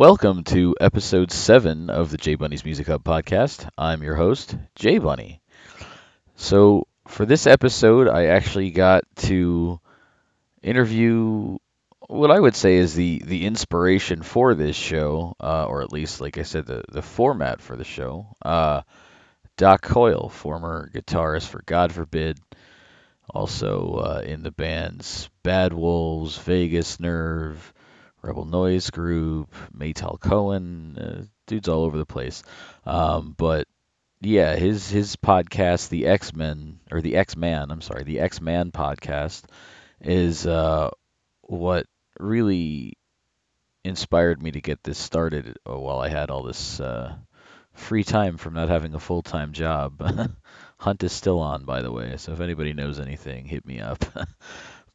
Welcome to episode 7 of the J Bunny's Music Hub podcast. I'm your host, J Bunny. So, for this episode, I actually got to interview what I would say is the, the inspiration for this show, uh, or at least, like I said, the, the format for the show. Uh, Doc Coyle, former guitarist for God Forbid, also uh, in the bands Bad Wolves, Vegas Nerve, Rebel Noise Group, Maytal Cohen, uh, dude's all over the place. Um, but yeah, his his podcast, the X Men or the Ex Man, I'm sorry, the Ex Man podcast, is uh, what really inspired me to get this started. While I had all this uh, free time from not having a full time job. Hunt is still on, by the way, so if anybody knows anything, hit me up.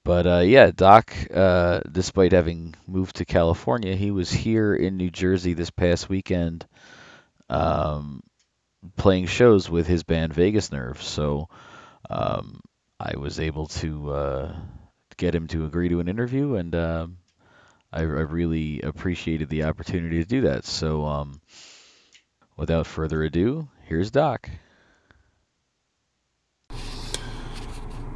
But uh, yeah, Doc, uh, despite having moved to California, he was here in New Jersey this past weekend um, playing shows with his band Vegas Nerve. So um, I was able to uh, get him to agree to an interview, and um I, I really appreciated the opportunity to do that. So um, without further ado, here's Doc.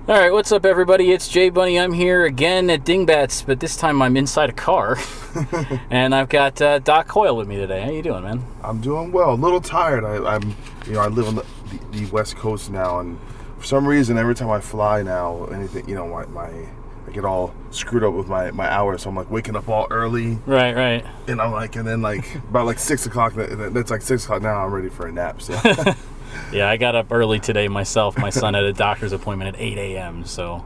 All right, what's up, everybody? It's Jay Bunny. I'm here again at Dingbats, but this time I'm inside a car, and I've got uh, Doc Coyle with me today. How you doing, man? I'm doing well. A little tired. I, I'm, you know, I live on the, the, the West Coast now, and for some reason, every time I fly now, anything, you know, my, my I get all screwed up with my, my hours. So I'm like waking up all early, Right, right. and I'm like, and then like about like six o'clock. That's like six o'clock now. I'm ready for a nap. So Yeah, I got up early today myself. My son had a doctor's appointment at 8 a.m., so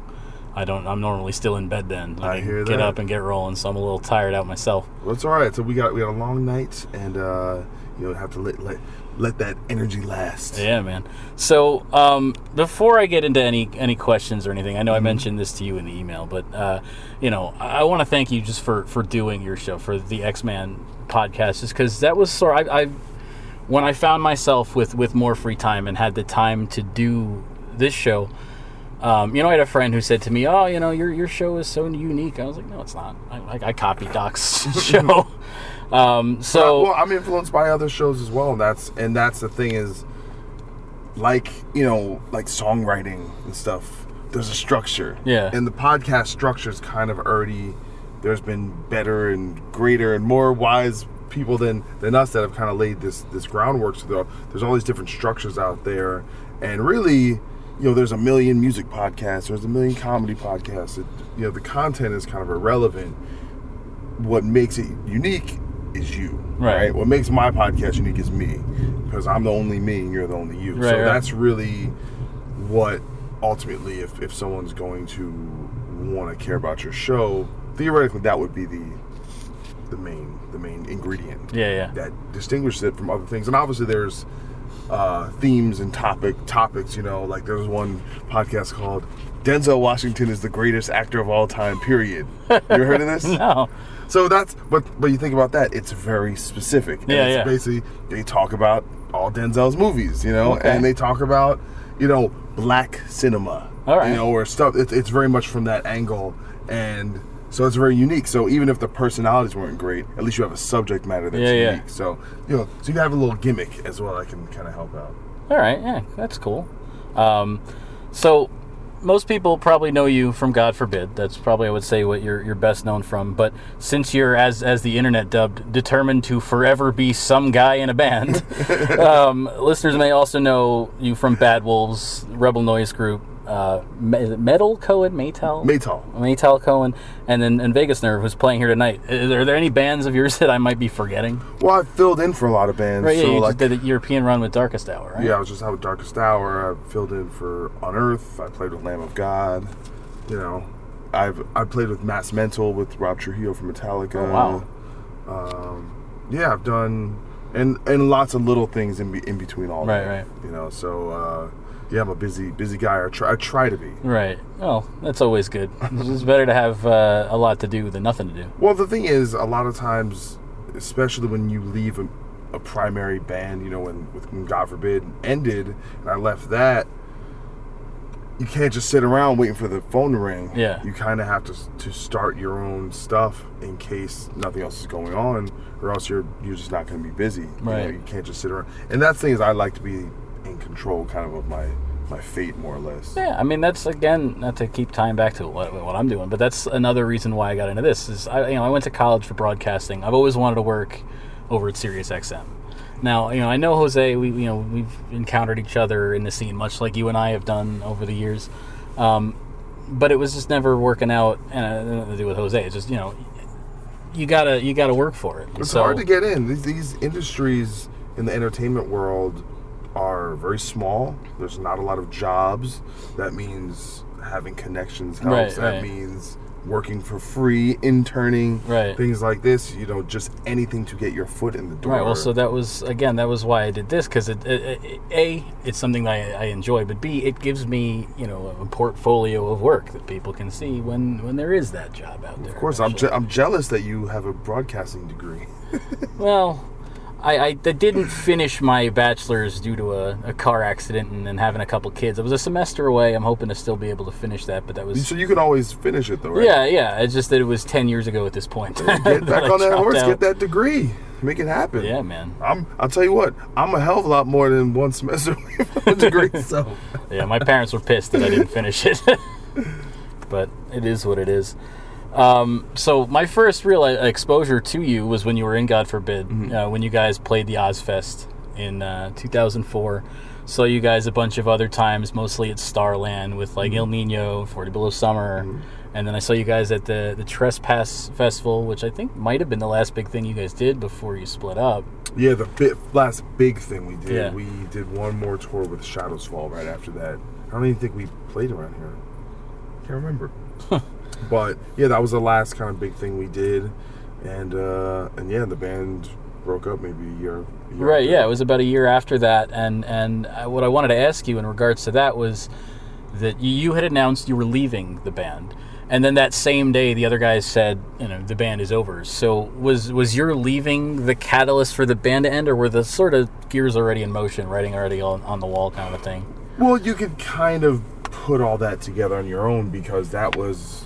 I don't. I'm normally still in bed then. I hear get that. up and get rolling, so I'm a little tired out myself. that's all right. So we got we got a long night, and uh, you know have to let let let that energy last. Yeah, man. So um, before I get into any any questions or anything, I know I mentioned this to you in the email, but uh, you know, I, I want to thank you just for for doing your show for the Ex Man podcast, just because that was sort. I, I when I found myself with with more free time and had the time to do this show. Um, you know, I had a friend who said to me, "Oh, you know, your your show is so unique." I was like, "No, it's not. I, I, I copied Doc's show." Um, so well, I'm influenced by other shows as well, and that's and that's the thing is, like you know, like songwriting and stuff. There's a structure, Yeah. and the podcast structure is kind of already. There's been better and greater and more wise people than than us that have kind of laid this this groundwork. So there's all these different structures out there, and really, you know, there's a million music podcasts. There's a million comedy podcasts. It, you know, the content is kind of irrelevant what makes it unique is you. Right. What makes my podcast unique is me. Because I'm the only me and you're the only you. Right, so right. that's really what ultimately if, if someone's going to want to care about your show, theoretically that would be the the main the main ingredient yeah, yeah. that distinguishes it from other things. And obviously, there's uh, themes and topic topics. You know, like there's one podcast called "Denzel Washington is the greatest actor of all time." Period. You ever heard of this? No. So that's but but you think about that, it's very specific. And Yeah, it's yeah. Basically, they talk about all Denzel's movies, you know, Okay. and they talk about you know black cinema, All right. you know, or stuff. It's, it's very much from that angle, and so it's very unique. So even if the personalities weren't great, at least you have a subject matter that's Yeah, yeah. unique. So you know, so you have a little gimmick as well. that can kind of help out. All right, yeah, that's cool. Um, so most people probably know you from God Forbid. That's probably I would say what you're you're best known from. But since you're as as the internet dubbed, determined to forever be some guy in a band, um, listeners may also know you from Bad Wolves, Rebel Noise Group, uh, Me- is it Metal Cohen, Maytal, Maytal. Maytal Cohen, and then and Vegas Nerve, who's playing here tonight. Are there any bands of yours that I might be forgetting? Well, I filled in for a lot of bands. Right, yeah, so you like did the European run with Darkest Hour, right? Yeah, I was just out with Darkest Hour. I filled in for Unearth. I played with Lamb of God. You know, I've I played with Mass Mental with Rob Trujillo from Metallica. Oh, wow. Um, yeah, I've done and and lots of little things in be, in between all Right, that. right. You know, so uh, yeah, I'm a busy busy guy. Or try I try to be. Right. Well, that's always good. it's better to have uh, a lot to do than nothing to do. Well, the thing is, a lot of times, especially when you leave a, a primary band, you know, when when God forbid ended, and I left that, you can't just sit around waiting for the phone to ring. Yeah. You kind of have to to start your own stuff in case nothing else is going on, or else you're you're just not going to be busy. You know, Right. You, can't just sit around. And that's the thing is, I like to be in control, kind of of my my fate, more or less. Yeah, I mean that's again not to keep tying back to what, what I'm doing, but that's another reason why I got into this. Is I you know I went to college for broadcasting. I've always wanted to work over at Sirius XM. Now you know I know Jose. We you know we've encountered each other in the scene, much like you and I have done over the years. Um, but it was just never working out, and uh, nothing to do with Jose. It's just you know you gotta you gotta work for it. It's So- hard to get in. These, these industries in the entertainment world are very small. There's not a lot of jobs. That means having connections helps. Right, that right. means working for free, interning, Right. things like this. You know, just anything to get your foot in the door. Right. Well, so that was again that was why I did this because it, it, it, a it's something that I, I enjoy, but b it gives me you know a portfolio of work that people can see when when there is that job out there. of course, I'm, je- I'm jealous that you have a broadcasting degree. well, I, I I didn't finish my bachelor's due to a, a car accident and then having a couple kids. I was a semester away. I'm hoping to still be able to finish that, but that was. So you can always finish it, though, right? Yeah, yeah. It's just that it was ten years ago at this point. Get back I on that dropped horse. out. Get that degree. Make it happen. Yeah, man. I'm. I'll tell you what. I'm a hell of a lot more than one semester away from a degree. So. Yeah, my parents were pissed that I didn't finish it. but it is what it is. Um, so my first real uh, exposure to you was when you were in God Forbid, uh, when you guys played the Ozzfest in uh, 2004. Saw you guys a bunch of other times, mostly at Starland with like Ill Niño, 40 Below Summer, and then I saw you guys at the the Trespass Festival, which I think might have been the last big thing you guys did before you split up. Yeah, the bit, last big thing we did, Yeah. we did one more tour with Shadows Fall right after that. I don't even think we played around here. Can't remember. but yeah, that was the last kind of big thing we did, and uh, and yeah, the band broke up maybe a year. a year Right. after. Yeah, it was about a year after that, and and uh, what I wanted to ask you in regards to that was that you- you had announced you were leaving the band, and then that same day the other guys said, you know, the band is over. So was was your leaving the catalyst for the band to end, or were the sort of gears already in motion, writing already on, on the wall kind of a thing? Well, you could kind of put all that together on your own because that was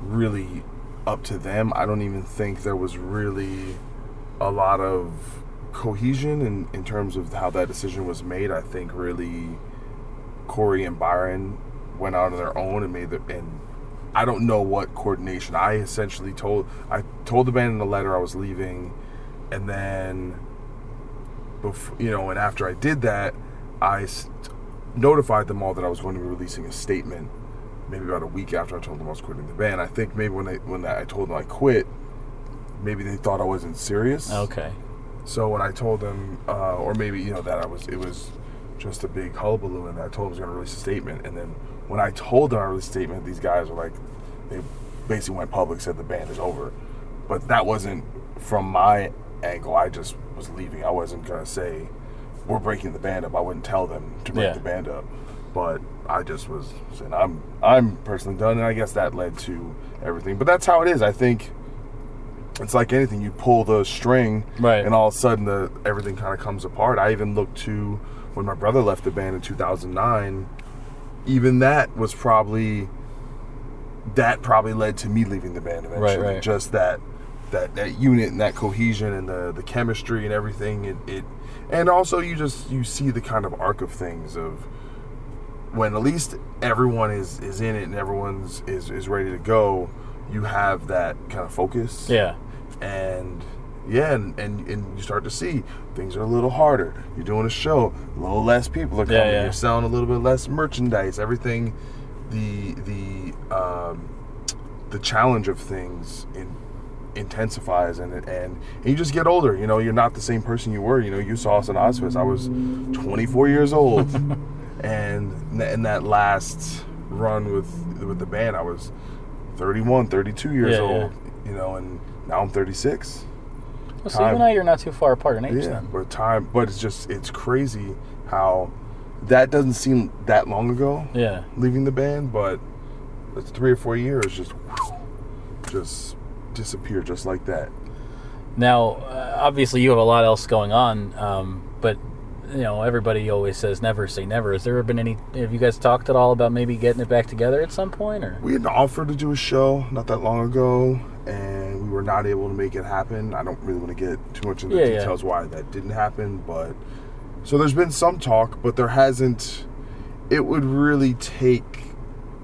really up to them. I don't even think there was really a lot of cohesion in, in terms of how that decision was made. I think really Corey and Byron went out on their own and made the and I don't know what coordination. I essentially told I told the band in the letter I was leaving, and then before you know, and after I did that, I notified them all that I was going to be releasing a statement. Maybe about a week after I told them I was quitting the band. I think maybe when they when I told them I quit, maybe they thought I wasn't serious. Okay. So when I told them, uh, or maybe you know that I was, it was just a big hullabaloo, and I told them I was going to release a statement. And then when I told them I released a statement, these guys were like, they basically went public, said the band is over. But that wasn't from my angle. I just was leaving. I wasn't going to say we're breaking the band up. I wouldn't tell them to break Yeah. the band up. But I just was saying I'm I'm personally done, and I guess that led to everything. But that's how it is. I think it's like anything you pull the string Right. and all of a sudden the everything kind of comes apart i even looked to when my brother left the band in 2009 even that was probably that probably led to me leaving the band eventually right. just that that that unit and that cohesion and the the chemistry and everything it, it and also you just you see the kind of arc of things of when at least everyone is is in it and everyone's is is ready to go you have that kind of focus. Yeah. and yeah and, and and you start to see things are a little harder. You're doing a show a little less people are coming. Yeah, yeah. you're selling a little bit less merchandise. Everything the the um the challenge of things in intensifies and, and and you just get older. You know you're not the same person you were. You know you saw us in Ozzfest. I was 24 years old and in that last run with with the band I was 31 32 years Yeah, old you know and now I'm 36 Well, so you and I are not too far apart in age yeah then. but time but it's just it's crazy how that doesn't seem that long ago Yeah. leaving the band but it's three or four years just just disappear just like that Now, uh, obviously, you have a lot else going on, um, but you know, everybody always says never say never. Has there ever been any? Have you guys talked at all about maybe getting it back together at some point, or? We had an offer to do a show not that long ago, and we were not able to make it happen. I don't really want to get too much into Yeah, the yeah. details why that didn't happen, but so there's been some talk, but there hasn't. It would really take,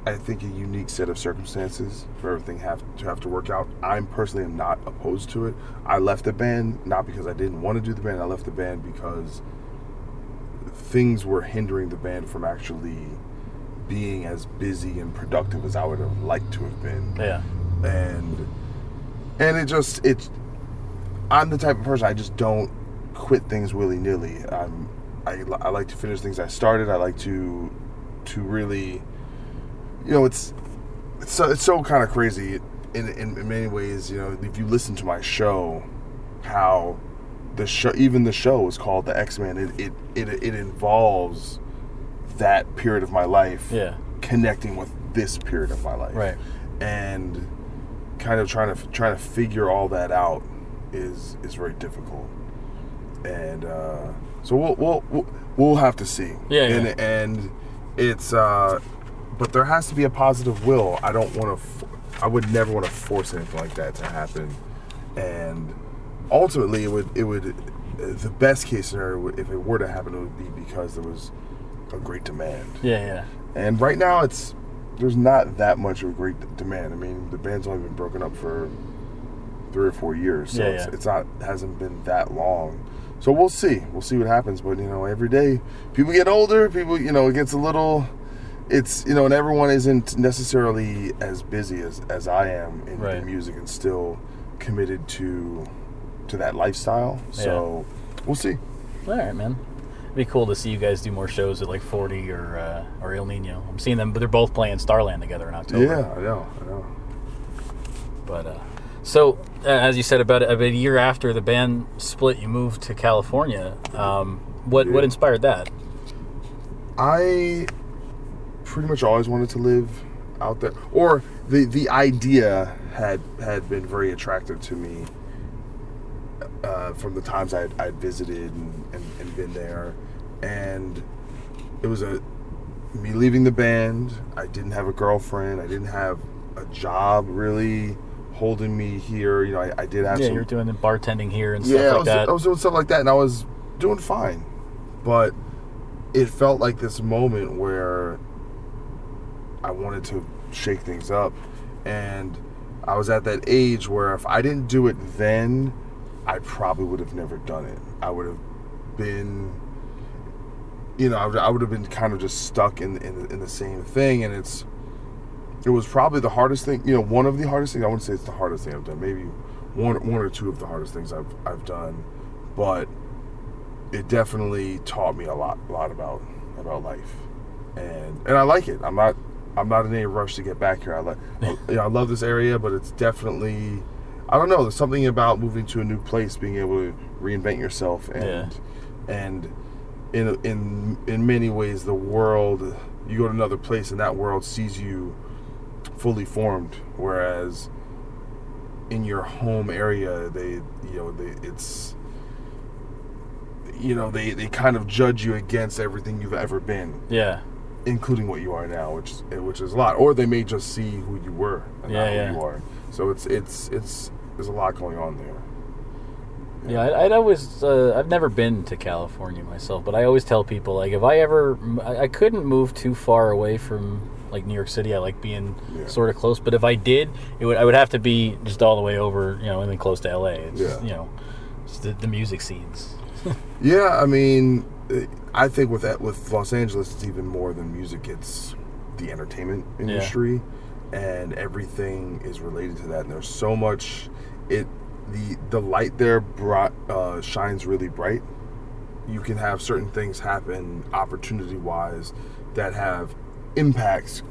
I think, a unique set of circumstances for everything have to have to work out. I'm personally am not opposed to it. I left the band not because I didn't want to do the band. I left the band because things were hindering the band from actually being as busy and productive as I would have liked to have been. Yeah. And and it just it's I'm the type of person I just don't quit things willy nilly. I'm I, I like to finish things I started. I like to to really you know it's it's so, it's so kind of crazy in, in in many ways. You know if you listen to my show, how the show even the show is called the X Men. It, it it it involves that period of my life Yeah. connecting with this period of my life Right. and kind of trying to trying to figure all that out is is very difficult and uh, so we'll, we'll we'll we'll have to see Yeah, and yeah. and it's uh but there has to be a positive will i don't want to i would never want to force anything like that to happen and ultimately it would it would the best case scenario if it were to happen it would be because there was a great demand Yeah. Yeah. and right now, it's there's not that much of a great demand. I mean, the band's only been broken up for three or four years, so Yeah, it's, yeah. it's not hasn't been that long. So we'll see. We'll see what happens. But you know, every day people get older. People, you know, it gets a little. It's you know, and everyone isn't necessarily as busy as as I am in, Right. in music and still committed to to that lifestyle. So we'll see. All right, man. It'd be cool to see you guys do more shows at like 40 or uh, or Ill Niño. I'm seeing them, but they're both playing Starland together in October. Yeah, I know. I know. But uh, so, uh, as you said, about about a year after the band split, you moved to California. Um, what what inspired that? I pretty much always wanted to live out there, or the the idea had had been very attractive to me uh, from the times I'd, I'd visited and, and, and been there, and it was a me leaving the band. I didn't have a girlfriend. I didn't have a job really holding me here. You know, I, I did have Yeah, some you're doing the bartending here and yeah, stuff I like was, that. I was doing stuff like that, and I was doing fine. But it felt like this moment where I wanted to shake things up, and I was at that age where if I didn't do it then, I probably would have never done it. I would have been, you know, I would, I would have been kind of just stuck in in, in the same thing, and it's. It was probably the hardest thing, you know, one of the hardest things. I wouldn't say it's the hardest thing I've done. Maybe one, one or two of the hardest things I've, I've done, but it definitely taught me a lot, a lot about, about life, and and I like it. I'm not, I'm not in any rush to get back here. I like, you know, I love this area, but it's definitely, I don't know. There's something about moving to a new place, being able to reinvent yourself, and and in in in many ways, the world. You go to another place, and that world sees you fully formed, whereas in your home area, they you know they it's you know they they kind of judge you against everything you've ever been yeah, including what you are now, which which is a lot. Or they may just see who you were and Yeah, not yeah. you are. So it's it's it's there's a lot going on there. yeah. I'd, I'd always, uh, I've never been to California myself, but I always tell people like if I ever, I, couldn't move too far away from like New York City. I like being Yeah. sort of close, but if I did, it would I would have to be just all the way over, you know, and then close to LA. It's just, Yeah. you know, the, the music scenes. Yeah, I mean, eh, I think with that with Los Angeles, it's even more than music. It's the entertainment industry, and everything is related to that. And there's so much. It the the light there brought uh, shines really bright. You can have certain things happen opportunity wise that have impacts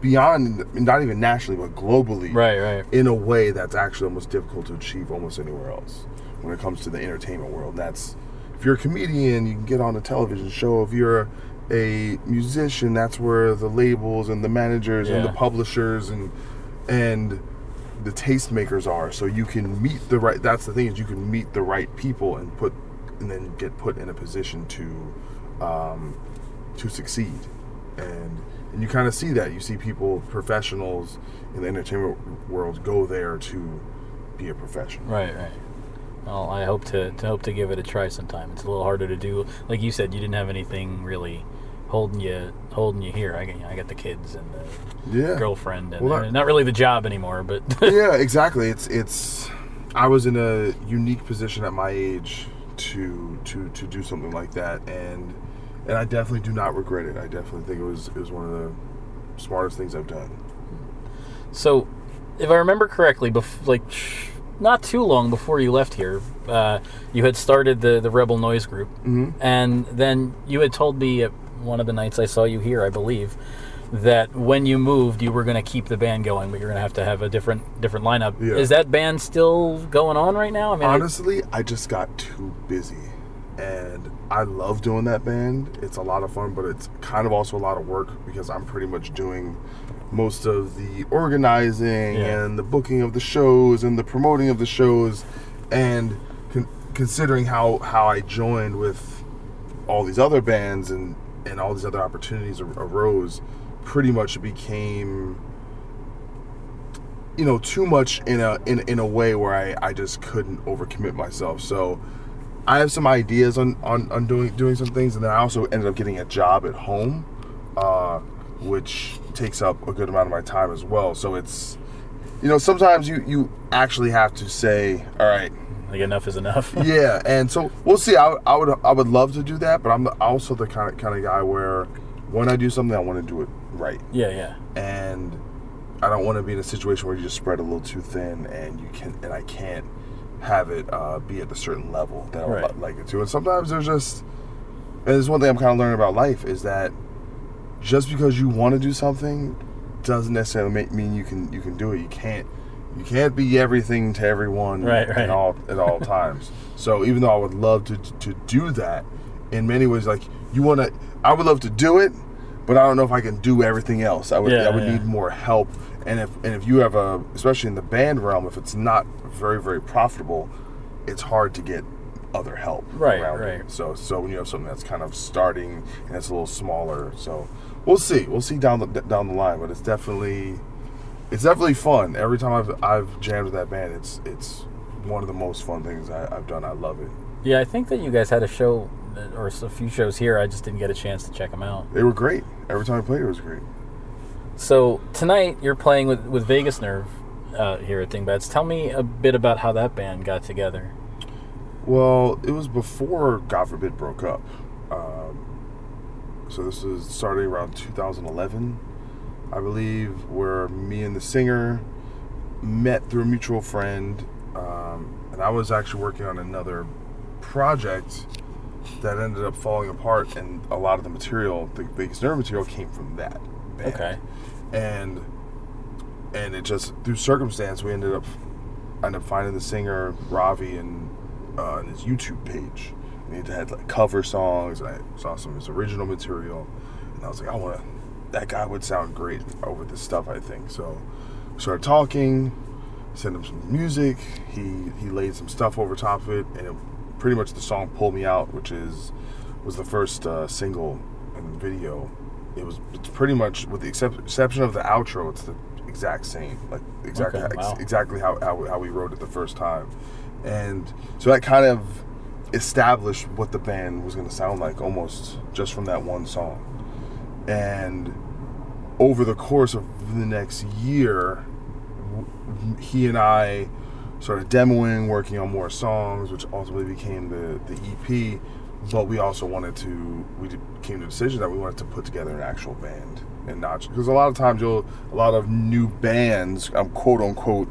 beyond not even nationally but globally Right, right. in a way that's actually almost difficult to achieve almost anywhere else when it comes to the entertainment world. That's if you're a comedian, you can get on a television show. If you're a musician, that's where the labels and the managers and the publishers and and the tastemakers are. So you can meet the right. That's the thing is you can meet the right people and put and then get put in a position to um, to succeed and and you kind of see that you see people professionals in the entertainment world go there to be a professional Right, right. Well, I hope to, to hope to give it a try sometime. It's a little harder to do. Like you said, you didn't have anything really holding you holding you here. I got I got the kids and the yeah girlfriend, and Well, that- not really the job anymore. But yeah exactly it's it's i was in a unique position at my age to to to do something like that and and i definitely do not regret it i definitely think it was it was one of the smartest things i've done so, if I remember correctly, bef- like sh- not too long before you left here, uh, you had started the the Rebel Noise Group, mm-hmm. and then you had told me at one of the nights I saw you here, I believe. That when you moved, you were going to keep the band going, but you're going to have to have a different different lineup. Yeah. Is that band still going on right now? I mean, I- honestly i just got too busy and i love doing that band it's a lot of fun but it's kind of also a lot of work because i'm pretty much doing most of the organizing Yeah. and the booking of the shows and the promoting of the shows and con- considering how how i joined with all these other bands and and all these other opportunities arose pretty much became you know too much in a in, in a way where I, I just couldn't overcommit myself. So I have some ideas on, on, on doing doing some things and then I also ended up getting a job at home uh, which takes up a good amount of my time as well. So it's you know sometimes you you actually have to say all right like enough is enough. yeah, and so we'll see. I, I would I would love to do that, but I'm also the kind of kind of guy where when I do something, I want to do it right, yeah, yeah. and I don't want to be in a situation where you just spread a little too thin, and you can and I can't have it uh, be at a certain level that I would Right. like it to. And sometimes there's just and there's one thing I'm kind of learning about life is that just because you want to do something doesn't necessarily make, mean you can you can do it. You can't you can't be everything to everyone Right, right. at all at all times. So even though I would love to to do that, in many ways, like you want to, I would love to do it, but I don't know if I can do everything else. I would Yeah, I would yeah. need more help. And if and if you have a, especially in the band realm, if it's not very very profitable, it's hard to get other help Right, right. it. So so when you have something that's kind of starting and it's a little smaller, so we'll see. We'll see down the down the line, but it's definitely it's definitely fun. Every time I've I've jammed with that band, it's it's one of the most fun things I, I've done. I love it. Yeah, I think that you guys had a show or a few shows here. I just didn't get a chance to check them out. They were great. Every time I played, it was great. So tonight you're playing with with Vegas Nerve uh, here at Dingbats. Tell me a bit about how that band got together. Well, it was before God forbid broke up. Um, so this is starting around 2011, I believe, where me and the singer met through a mutual friend, um, and I was actually working on another project that ended up falling apart, and a lot of the material, the Vegas Nerve material, came from that. Band. Okay. and and it just through circumstance we ended up ended up finding the singer Ravi and uh, on his YouTube page. And he had like cover songs, and I saw some of his original material, and I was like, I want to. That guy would sound great over this stuff. I think so. We started talking, sent him some music. He he laid some stuff over top of it, and it, pretty much the song "Pull Me Out," which is was the first uh, single and video. It was it's pretty much with the excep- exception of the outro, it's the exact same, like exactly Okay, wow. ex- exactly how, how how we wrote it the first time, and so that kind of established what the band was going to sound like almost just from that one song, and over the course of the next year, he and I started demoing, working on more songs, which ultimately became the, the EP. But we also wanted to, we came to the decision that we wanted to put together an actual band and not, because a lot of times you'll, a lot of new bands, I'm quote unquote,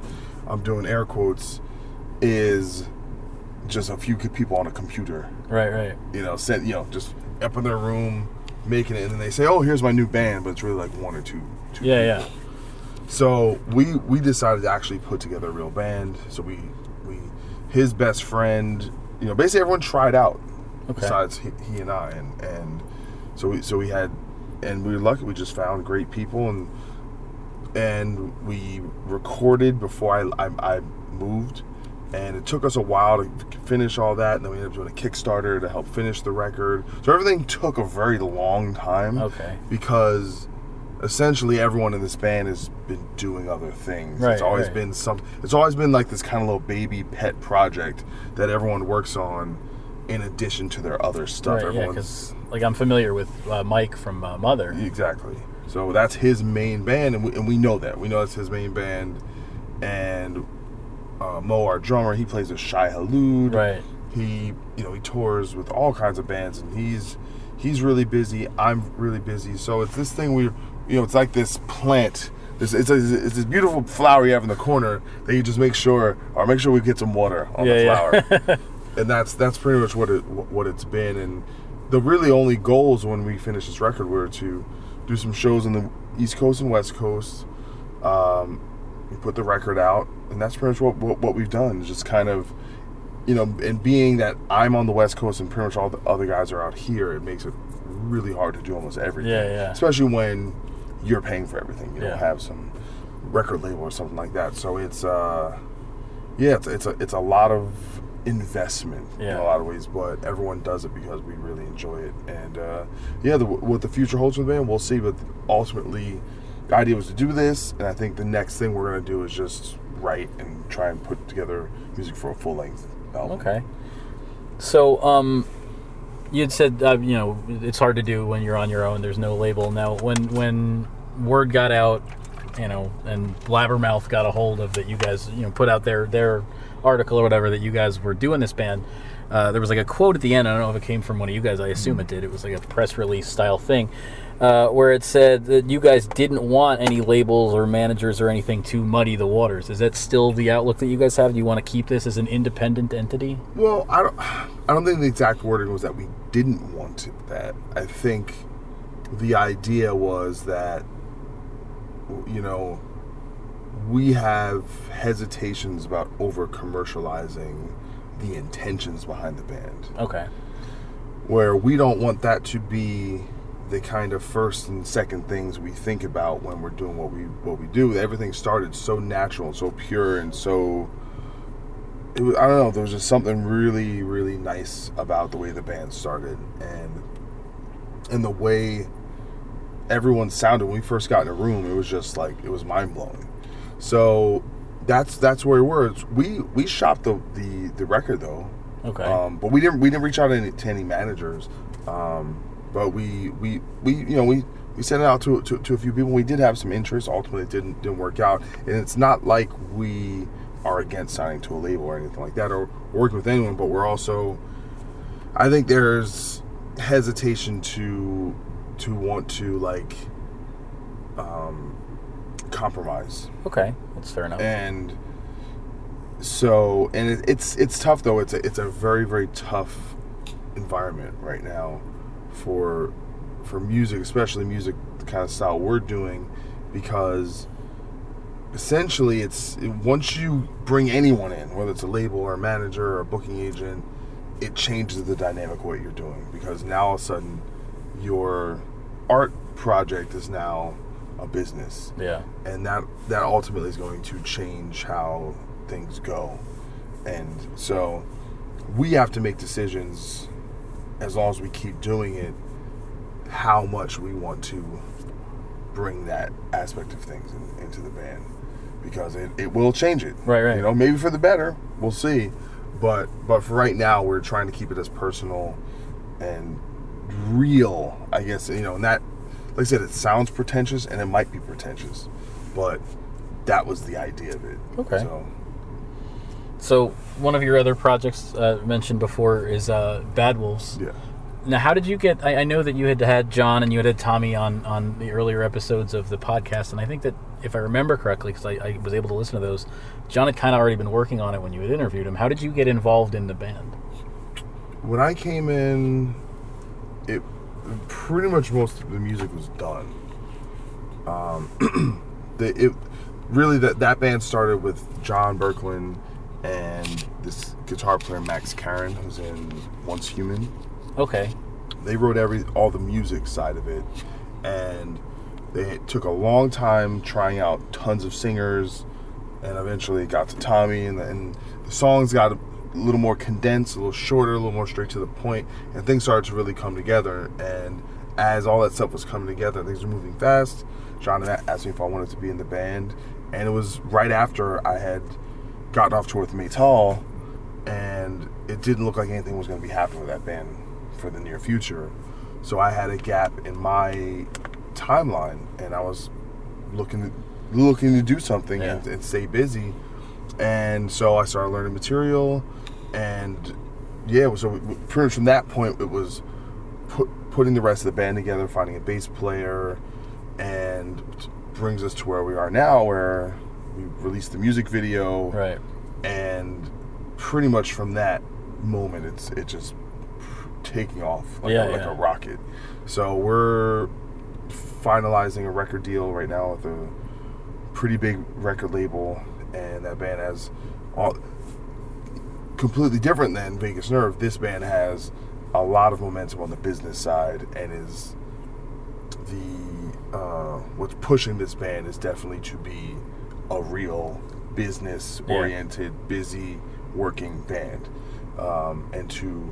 I'm doing air quotes, is just a few people on a computer Right, right. you know, sent you know, just up in their room making it, and then they say, "Oh, here's my new band," but it's really like one or two. two Yeah, people. yeah. So we we decided to actually put together a real band. So we we his best friend, you know, basically everyone tried out Okay. besides he, he and I, and and so we so we had, and we were lucky. We just found great people, and and we recorded before I I, I moved, and it took us a while to finish all that. And then we ended up doing a Kickstarter to help finish the record. So everything took a very long time. Okay. Because essentially everyone in this band has been doing other things. Right, it's always right. been some. It's always been like this kind of little baby pet project that everyone works on, in addition to their other stuff. Right. Yeah. Because like I'm familiar with uh, Mike from uh, Mother. Exactly. So that's his main band, and we, and we know that. We know that's his main band. And uh, Mo, our drummer, he plays with Shai Hulud. Right. He, you know, he tours with all kinds of bands, and he's he's really busy. I'm really busy. So it's this thing we, you know, it's like this plant. It's, it's, a, it's this beautiful flower you have in the corner that you just make sure, or make sure we get some water on the Yeah, flower and that's that's pretty much what it what it's been. And the really only goals when we finished this record were to do some shows on the East Coast and West Coast. Um, we put the record out, and that's pretty much what what, what we've done. Just kind of, you know, and being that I'm on the West Coast and pretty much all the other guys are out here, it makes it really hard to do almost everything. Yeah, yeah. Especially when you're paying for everything. You Yeah. don't have some record label or something like that. So it's uh, yeah, it's it's a it's a lot of investment in a lot of ways, but everyone does it because we really enjoy it. And uh, yeah, the, what the future holds for the band, we'll see. But ultimately, the idea was to do this, and I think the next thing we're gonna do is just write and try and put together music for a full length album. Okay. So, um, you had said uh, you know it's hard to do when you're on your own. There's no label now. When when word got out, you know, and Blabbermouth got a hold of that, you guys you know put out their their article or whatever that you guys were doing this band. Uh, there was like a quote at the end. I don't know if it came from one of you guys. I assume it did. It was like a press release style thing, uh, where it said that you guys didn't want any labels or managers or anything to muddy the waters. Is that still the outlook that you guys have? Do you want to keep this as an independent entity? Well, I don't. I don't think the exact wording was that we didn't want it, that. I think the idea was that, you know, we have hesitations about over commercializing the intentions behind the band, Okay. where we don't want that to be the kind of first and second things we think about when we're doing what we what we do. Everything started so natural and so pure and so it was, I don't know. There was just something really, really nice about the way the band started, and and the way everyone sounded when we first got in a room. It was just like it was mind blowing. So that's that's where we were. We we shot the the, the record though, Okay. um, but we didn't we didn't reach out to any, to any managers. Um, but we we we you know we. We sent it out to, to, to a few people. We did have some interest. Ultimately, it didn't didn't work out. And it's not like we are against signing to a label or anything like that, or working with anyone. But we're also, I think there's hesitation to to want to like um, compromise okay. That's fair enough. and so and it, it's it's tough though it's a, it's a very very tough environment right now for for music especially music the kind of style we're doing because essentially it's once you bring anyone in whether it's a label or a manager or a booking agent it changes the dynamic of what you're doing because now all of a sudden your art project is now a business yeah. and that that ultimately is going to change how things go and so we have to make decisions as long as we keep doing it how much we want to bring that aspect of things in, into the band. Because it, it will change it. Right, right. you know maybe for the better. We'll see. But but for right now we're trying to keep it as personal and real i guess you know and that like i said it sounds pretentious and it might be pretentious but that was the idea of it. Okay. so So one of your other projects uh, mentioned before is uh, Bad Wolves. yeah Now, how did you get? I, I know that you had had John and you had had Tommy on on the earlier episodes of the podcast, and I think that if I remember correctly, because I, I was able to listen to those, John had kind of already been working on it when you had interviewed him. How did you get involved in the band? when i came in it pretty much most of the music was done um the it really that that band started with john Boecklin and this guitar player max Karon, who's in once human Okay. they wrote every all the music side of it and they took a long time trying out tons of singers and eventually it got to tommy and, and songs got a little more condensed, a little shorter, a little more straight to the point, and things started to really come together. And as all that stuff was coming together, things were moving fast. John asked me if I wanted to be in the band, and it was right after I had gotten off tour with Maytal, and it didn't look like anything was going to be happening with that band for the near future. So I had a gap in my timeline, and I was looking to, looking to do something Yeah. and, and stay busy. And so I started learning material, and yeah, so pretty much from that point, it was put, putting the rest of the band together, finding a bass player, and brings us to where we are now, where we released the music video, Right. and pretty much from that moment, it's it just taking off like, Yeah, a, like yeah. a rocket. So we're finalizing a record deal right now with a pretty big record label, and that band has all completely different than Vegas Nerve. This band has a lot of momentum on the business side, and is the uh, what's pushing this band is definitely to be a real business oriented, busy working band, um, and to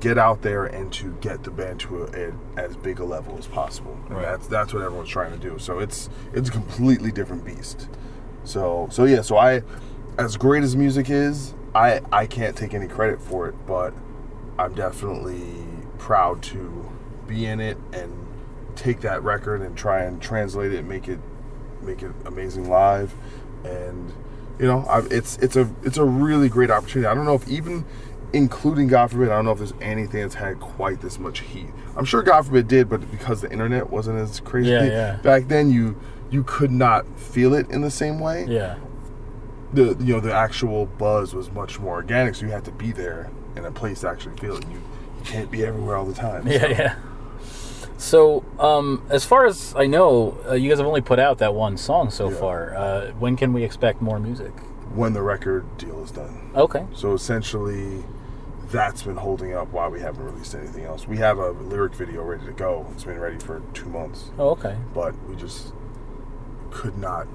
get out there and to get the band to a, a, as big a level as possible. And Right. that's that's what everyone's trying to do. So it's it's a completely different beast. So so yeah, so I as great as music is, I I can't take any credit for it, but I'm definitely proud to be in it and take that record and try and translate it make it make it amazing live and you know I, it's it's a it's a really great opportunity i don't know if even including god forbid i don't know if there's anything that's had quite this much heat i'm sure god forbid did but because the internet wasn't as crazy Yeah, yeah. back then you you could not feel it in the same way Yeah. the you know the actual buzz was much more organic so you had to be there in a place to actually feel it you, you can't be everywhere all the time Yeah, so- yeah. So, um, as far as I know, uh, you guys have only put out that one song so Yeah. far. Uh, when can we expect more music? when the record deal is done Okay. So essentially, that's been holding up why we haven't released anything else. We have a lyric video ready to go. It's been ready for two months, Oh, okay. but we just could not.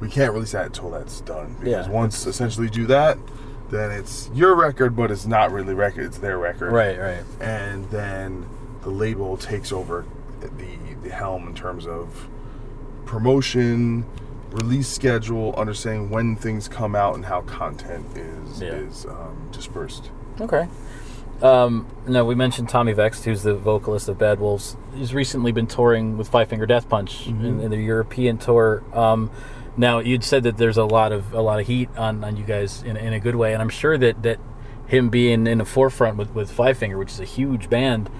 We can't release that until that's done. Because Yeah. once essentially do that, then it's your record, but it's not really record. It's their record. Right, right. And then the label takes over the the helm in terms of promotion, release schedule, understanding when things come out and how content is Yeah. is um, dispersed. Okay. Um, no, we mentioned Tommy Vext, who's the vocalist of Bad Wolves. He's recently been touring with Five Finger Death Punch in, in the European tour. Um, now, you'd said that there's a lot of a lot of heat on, on you guys in, in a good way, and I'm sure that, that him being in the forefront with, with Five Finger, which is a huge band,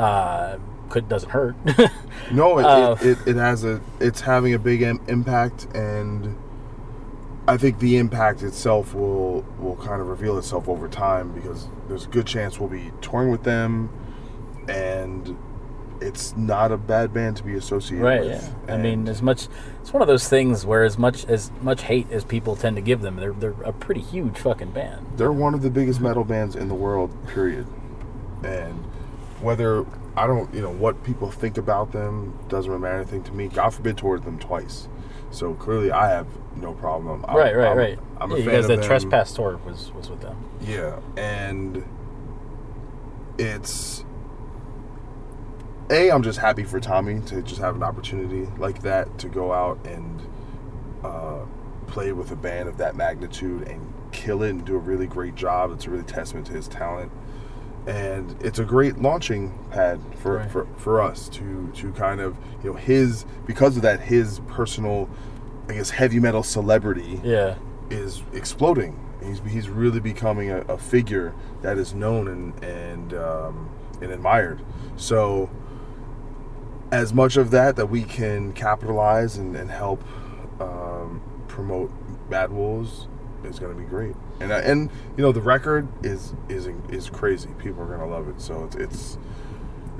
uh, could doesn't hurt. No, it, Uh, it, it, it has a it's having a big Im- impact, and I think the impact itself will will kind of reveal itself over time because there's a good chance we'll be touring with them, and it's not a bad band to be associated with. right? with. Yeah. I mean, as much it's one of those things where as much as much hate as people tend to give them, they're they're a pretty huge fucking band. they're one of the biggest metal bands in the world. Period. And whether I don't, you know, what people think about them doesn't really matter anything to me. God forbid toured them twice, so clearly I have no problem. I'm, right, right, I'm- right. I'm a you fan guys, of the them. Trespass tour was was with them. Yeah, and it's a. I'm just happy for Tommy to just have an opportunity like that to go out and uh, play with a band of that magnitude and kill it and do a really great job. It's a really testament to his talent, and it's a great launching pad for, Right. for, for us to to kind of you know his because of that his personal. I guess heavy metal celebrity Yeah, is exploding. He's, he's really becoming a, a figure that is known and and um, and admired. So, as much of that that we can capitalize and, and help um, promote Bad Wolves is going to be great. And I- and you know the record is is is crazy. People are going to love it. So it's it's.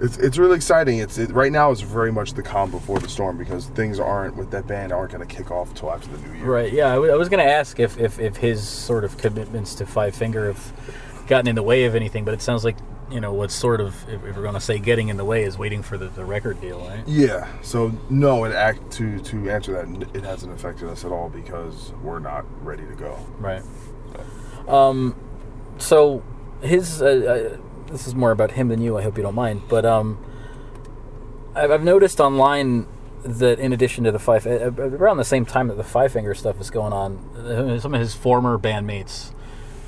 It's, it's really exciting. It's it, right now. It's very much the calm before the storm because things aren't with that band aren't going to kick off until after the new year. right. Yeah, I, w- I was going to ask if, if if his sort of commitments to Five Finger have gotten in the way of anything, but it sounds like you know what's sort of if, we're going to say getting in the way is waiting for the, the record deal, right? Yeah. So no, it act to to answer that, it hasn't affected us at all because we're not ready to go. Right. Um, so his uh, uh, this is more about him than you. I hope you don't mind, but um, I've, I've noticed online that in addition to the five, uh, around the same time that the Five Finger stuff is going on, uh, some of his former bandmates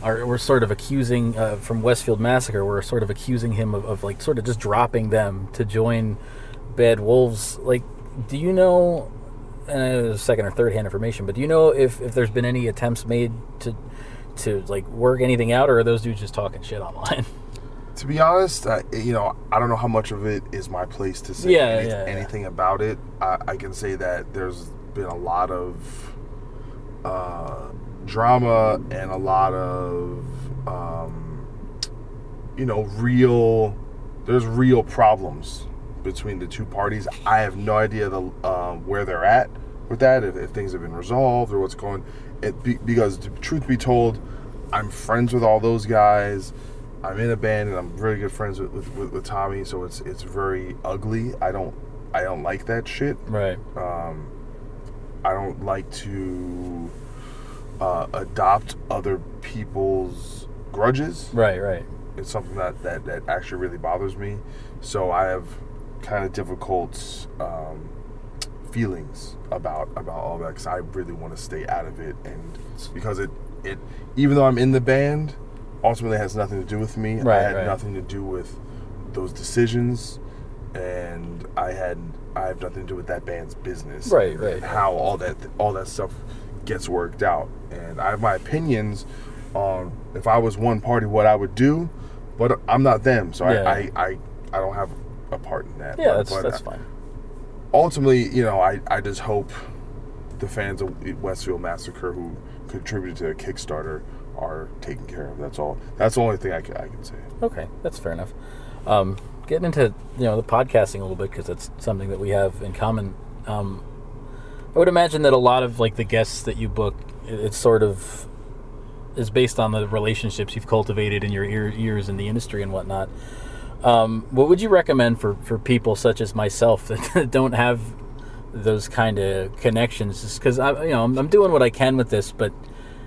are were sort of accusing uh, from Westfield Massacre. Were sort of accusing him of, of like sort of just dropping them to join Bad Wolves. Like, do you know? Uh, second or third hand information, but do you know if, if there's been any attempts made to to like work anything out, or are those dudes just talking shit online? To be honest, I, you know, I don't know how much of it is my place to say Yeah, any- yeah, yeah. anything about it. I, I can say that there's been a lot of uh, drama and a lot of, um, you know, real. There's real problems between the two parties. I have no idea the um, where they're at with that. If, if things have been resolved or what's going. It be, because, truth be told, I'm friends with all those guys. I'm in a band and I'm really good friends with, with, with, Tommy, so it's it's very ugly. I don't I don't like that shit. Right. Um, I don't like to uh, adopt other people's grudges. Right. Right. It's something that, that, that actually really bothers me. So I have kind of difficult um, feelings about about all that because I really want to stay out of it, and because it it even though I'm in the band, ultimately has nothing to do with me. Right, I had right. nothing to do with those decisions, and I had I have nothing to do with that band's business. Right, right, how all that all that stuff gets worked out, and I have my opinions on if I was one party, what I would do, but I'm not them, so Yeah. I, I I I don't have a part in that. Yeah, But- that's but that's uh, fine. Ultimately, you know, I, I just hope the fans of Westfield Massacre who contributed to the Kickstarter are taken care of. That's all. That's the only thing I can, I can say. Okay, that's fair enough. Um, getting into you know the podcasting a little bit because that's something that we have in common. Um, I would imagine that a lot of like the guests that you book, it- it's sort of is based on the relationships you've cultivated in your ear, years in the industry and whatnot. Um, what would you recommend for, for people such as myself that don't have those kind of connections? Because I, you know, I'm, I'm doing what I can with this, but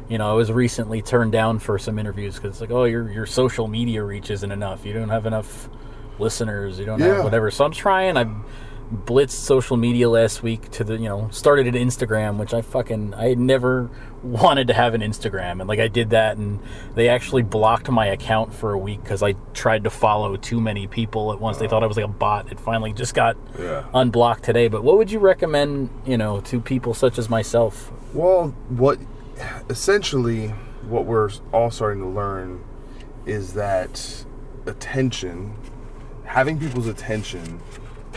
you know, I was recently turned down for some interviews because it's like, oh, your your social media reach isn't enough. You don't have enough listeners. You don't Yeah. have whatever. So I'm trying. I blitzed social media last week to the you know started at Instagram, which I fucking I had never wanted to have an Instagram, and like I did that, and they actually blocked my account for a week because I tried to follow too many people at once. They thought I was like a bot. It finally just got Yeah. unblocked today. But what would you recommend, you know, to people such as myself? Well, what essentially what we're all starting to learn is that attention, having people's attention,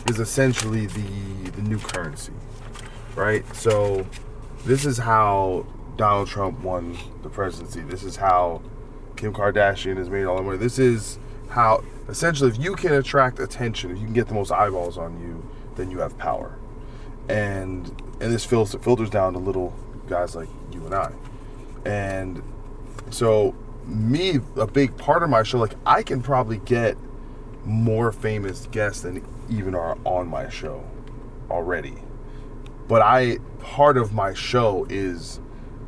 is essentially the the new currency, right? So, this is how Donald Trump won the presidency. This is how Kim Kardashian has made all the money. This is how essentially, if you can attract attention, if you can get the most eyeballs on you, then you have power and and this filters filters down to little guys like you and I. And so me a big part of my show like I can probably get more famous guests than even are on my show already. But I part of my show is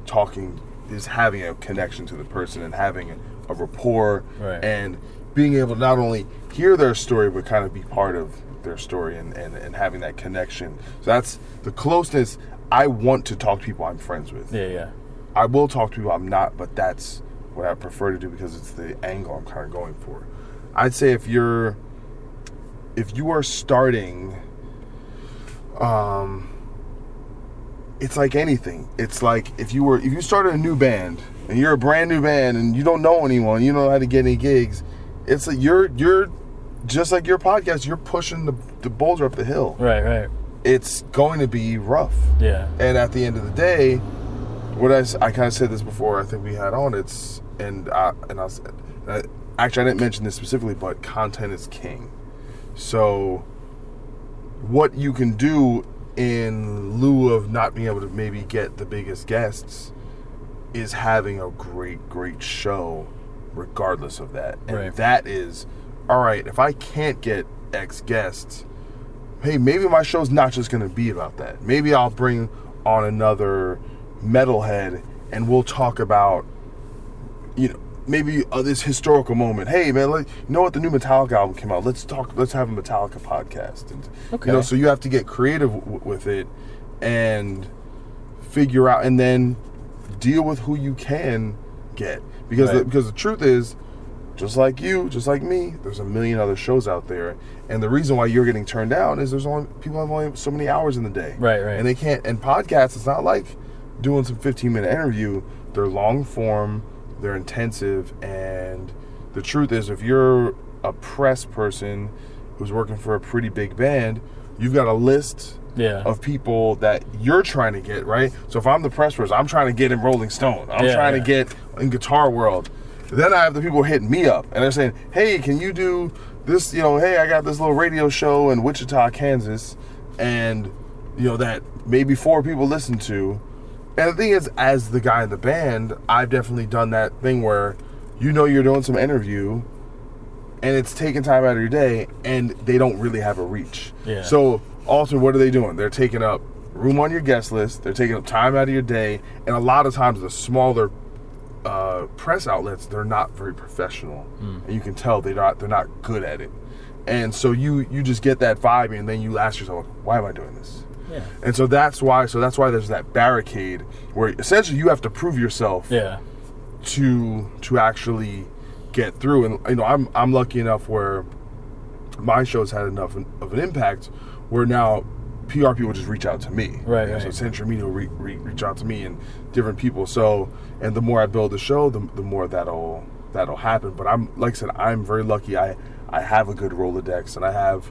talking is having a connection to the person and having a rapport Right. and being able to not only hear their story but kind of be part of their story and, and, and having that connection. So that's the closeness I want to talk to people I'm friends with. Yeah, yeah. I will talk to people I'm not, but that's what I prefer to do because it's the angle I'm kind of going for. I'd say if you're if you are starting um it's like anything. It's like if you were if you started a new band and you're a brand new band and you don't know anyone, you don't know how to get any gigs, it's like you're you're just like your podcast, you're pushing the, the boulder up the hill. Right, right. It's going to be rough. Yeah. And at the end of the day, what I, I kind of said this before. I think we had on it's and I and I, was, I actually I didn't mention this specifically, but content is king. So what you can do in lieu of not being able to maybe get the biggest guests is having a great great show regardless of that and Right. that is all right if i can't get x guests hey, maybe my show's not just going to be about that. Maybe I'll bring on another metalhead and we'll talk about you know maybe uh, this historical moment. Hey man, like, you know what? The new Metallica album came out. Let's talk. Let's have a Metallica podcast. And Okay. you know, so you have to get creative w- with it and figure out, and then deal with who you can get because the, because the truth is. Just like you, just like me, there's a million other shows out there, and the reason why you're getting turned down is there's only people have only so many hours in the day, Right, right. And they can't. And podcasts, it's not like doing some 15 minute interview. They're long form, they're intensive, and the truth is, if you're a press person who's working for a pretty big band, you've got a list Yeah. of people that you're trying to get right. So if I'm the press person, I'm trying to get in Rolling Stone. I'm Yeah, trying yeah. to get in Guitar World. Then I have the people hitting me up and they're saying, "Hey, can you do this? You know, hey, I got this little radio show in Wichita, Kansas, and you know that maybe four people listen to." And the thing is, as the guy in the band, I've definitely done that thing where you know you're doing some interview and it's taking time out of your day and they don't really have a reach. Yeah. So also what are they doing? They're taking up room on your guest list, they're taking up time out of your day, and a lot of times the smaller uh, press outlets, they're not very professional. And you can tell they're not they're not good at it. And so you you just get that vibe and then you ask yourself, why am I doing this? Yeah. And so that's why so that's why there's that barricade where essentially you have to prove yourself Yeah. to to actually get through and you know I'm I'm lucky enough where my shows had enough of an impact where now PR people just reach out to me Right, You know, so right. Century Media will re, re, reach out to me and different people so and the more I build the show the, the more that'll that'll happen but I'm like I said I'm very lucky I I have a good Rolodex and I have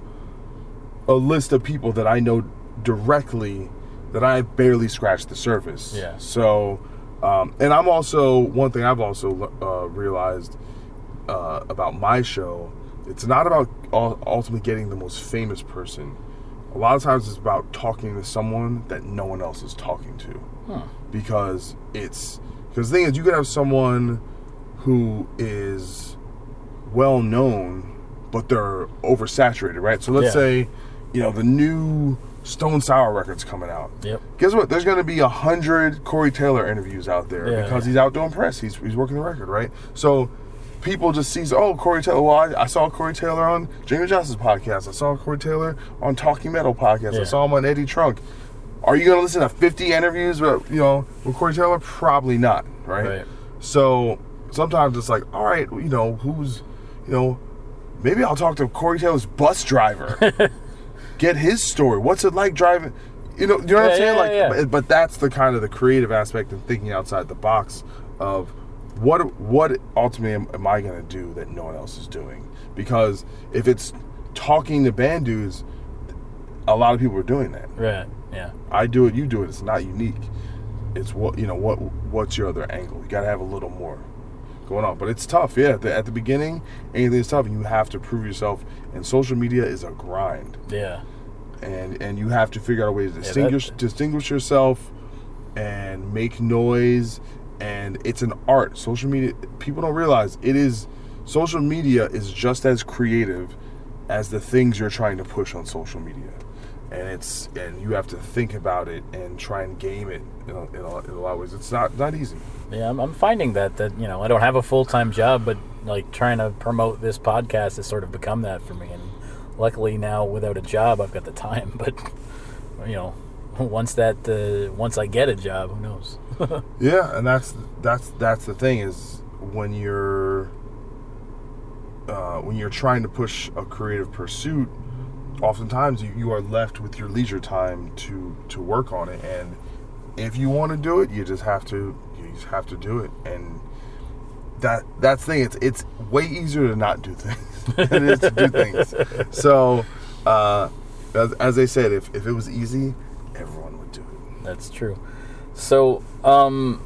a list of people that I know directly that I barely scratched the surface. Yeah. So, um, and I'm also one thing I've also uh, realized uh, about my show. It's not about ultimately getting the most famous person. A lot of times it's about talking to someone that no one else is talking to, Huh. because it's because the thing is you could have someone who is well known, but they're oversaturated, right? So let's Yeah. say, you know, the new Stone Sour record's coming out. Yep. Guess what? There's going to be a hundred Corey Taylor interviews out there Yeah, because he's out doing press. He's he's working the record, right? So people just sees, oh, Corey Taylor. Well, I, I saw Corey Taylor on Jamie Johnson's podcast. I saw Corey Taylor on Talking Metal podcast. Yeah. I saw him on Eddie Trunk. Are you going to listen to 50 interviews with you know with Corey Taylor? Probably not, right? Right. So sometimes it's like, all right, you know, who's, you know, maybe I'll talk to Corey Taylor's bus driver, get his story. What's it like driving? You know, you know what Yeah, I'm saying? yeah, like, yeah. But, that's the kind of the creative aspect and thinking outside the box of what what ultimately am, am I going to do that no one else is doing? Because if it's talking to band dudes, a lot of people are doing that. Right. Yeah. I do it, you do it. It's not unique. It's what you know. What what's your other angle? You got to have a little more going on. But it's tough. Yeah, at the, at the beginning, anything is tough. and You have to prove yourself, and social media is a grind. Yeah. And and you have to figure out a way to that- distinguish distinguish yourself, and make noise. And it's an art. Social media. People don't realize it is. Social media is just as creative as the things you're trying to push on social media and it's and you have to think about it and try and game it in a, in a, in a lot of ways. It's not not easy. Yeah, I'm, I'm finding that that you know I don't have a full time job, but like trying to promote this podcast has sort of become that for me. And luckily now, without a job, I've got the time. But you know, once that uh, once I get a job, who knows? Yeah, and that's that's that's the thing is when you're uh, when you're trying to push a creative pursuit, oftentimes you, you are left with your leisure time to to work on it. And if you want to do it, you just have to you just have to do it. And that that's the thing. It's it's way easier to not do things than it is to do things. So, uh, as, as I said, if if it was easy, everyone would do it. That's true. So, um,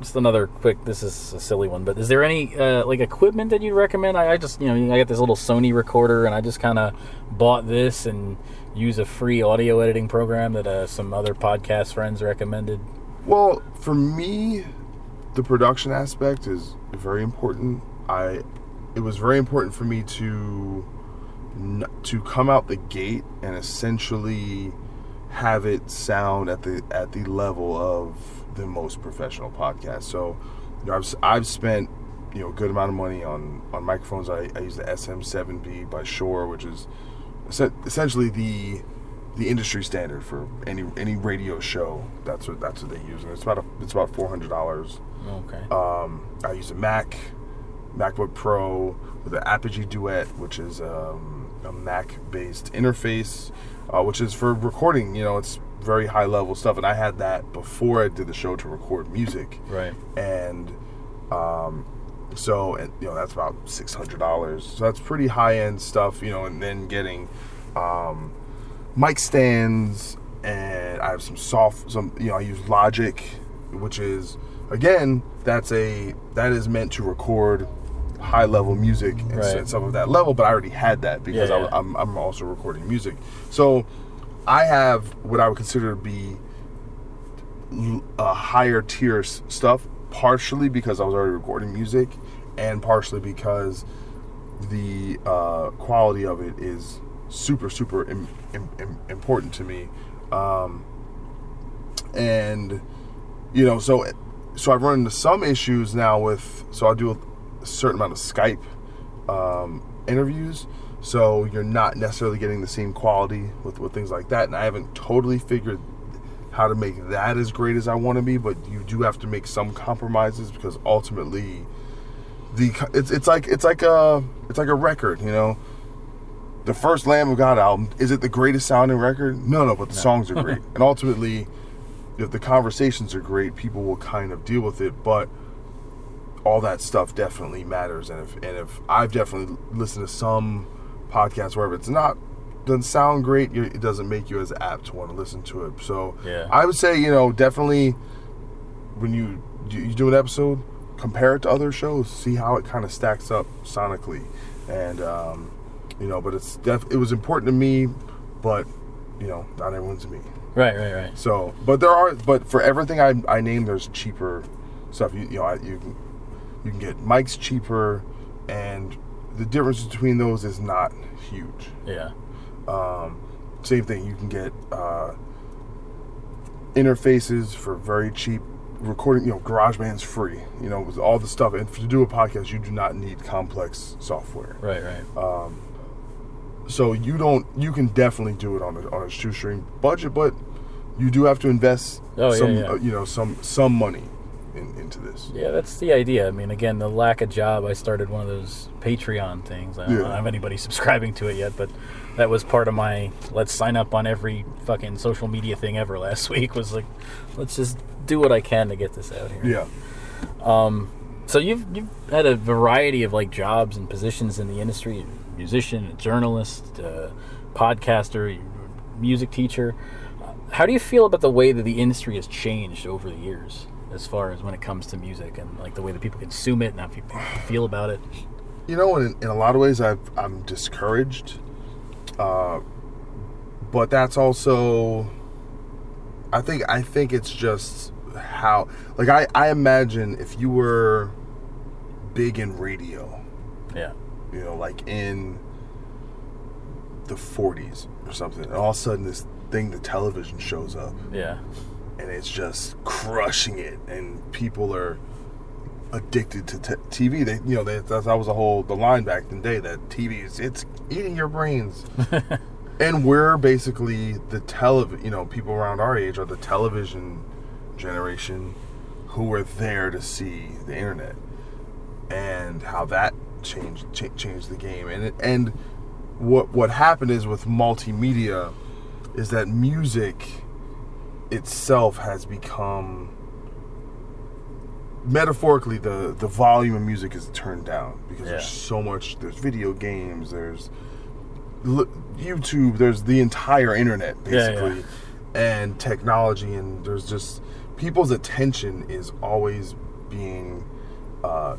just another quick. This is a silly one, but is there any uh, like equipment that you'd recommend? I, I just you know I got this little Sony recorder, and I just kind of bought this and use a free audio editing program that uh, some other podcast friends recommended. Well, for me, the production aspect is very important. I it was very important for me to to come out the gate and essentially have it sound at the at the level of the most professional podcast. So you know, I've I've spent you know a good amount of money on on microphones. I, I use the SM7B by Shure, which is essentially the the industry standard for any any radio show. That's what that's what they use, and it's about a, it's about four hundred dollars. Okay. Um, I use a Mac, MacBook Pro with an Apogee Duet, which is um, a Mac-based interface, uh, which is for recording. You know, it's very high-level stuff, and I had that before I did the show to record music, right. and um, so and, you know that's about six hundred dollars. So that's pretty high-end stuff. You know, and then getting um, mic stands, and I have some soft, some you know, I use Logic, which is again that's a that is meant to record high level music and Right. stuff of that level. But I already had that because Yeah, I, yeah. I'm I'm also recording music, so I have what I would consider to be a higher tier stuff, partially because I was already recording music, and partially because the uh, quality of it is super super Im- Im- Im- important to me, um, and you know so so I've run into some issues now with so I do a certain amount of Skype um, interviews. So you're not necessarily getting the same quality with, with things like that, and I haven't totally figured how to make that as great as I want to be. But you do have to make some compromises because ultimately, the it's it's like it's like a it's like a record, you know. The first Lamb of God album is it the greatest sounding record? No, no, but the songs are great, and ultimately, if the conversations are great, people will kind of deal with it. But all that stuff definitely matters, and if and if I've definitely listened to some podcasts where if it's not doesn't sound great, it doesn't make you as apt to want to listen to it. So Yeah. I would say you know definitely when you you do an episode, compare it to other shows, see how it kind of stacks up sonically, and um, you know. But it's def- it was important to me, but you know not everyone's me. Right. Right. Right. So, but there are, but for everything I, I named, there's cheaper stuff. You, you know, I, you can you can get mics cheaper, and the difference between those is not huge. Yeah. Um, same thing, you can get uh, interfaces for very cheap. Recording, you know, GarageBand's free. You know, with all the stuff, and to do a podcast, you do not need complex software. Right. Right. So you don't. You can definitely do it on a on a shoestring budget, but you do have to invest Oh, yeah, some, yeah. Uh, you know, some some money in, into this. Yeah, that's the idea. I mean, again, the lack of job. I started one of those Patreon things. I don't, Yeah. I don't have anybody subscribing to it yet, but that was part of my let's sign up on every fucking social media thing ever last week. Was like, let's just do what I can to get this out here. Yeah, So you've you've had a variety of like jobs and positions in the industry: musician, journalist, uh, podcaster, music teacher. How do you feel about the way that the industry has changed over the years, as far as when it comes to music and like the way that people consume it and how people feel about it? you know, in, in a lot of ways, I've, I'm discouraged. Uh, but that's also, I think, I think it's just how, like, I, I imagine if you were big in radio, Yeah, you know, like in the 40s or something, and all of a sudden this thing, the television shows up, yeah, and it's just crushing it, and people are addicted to t- TV. They, you know, they, that, was a whole the line back in the day that TV is it's eating your brains, and we're basically the television. You know, people around our age are the television generation who were there to see the internet and how that changed cha- changed the game. And it, and what what happened is with multimedia is that music itself has become metaphorically the the volume of music is turned down because Yeah. there's so much there's video games there's YouTube there's the entire internet Yeah, yeah. basically and technology and there's just people's attention is always being uh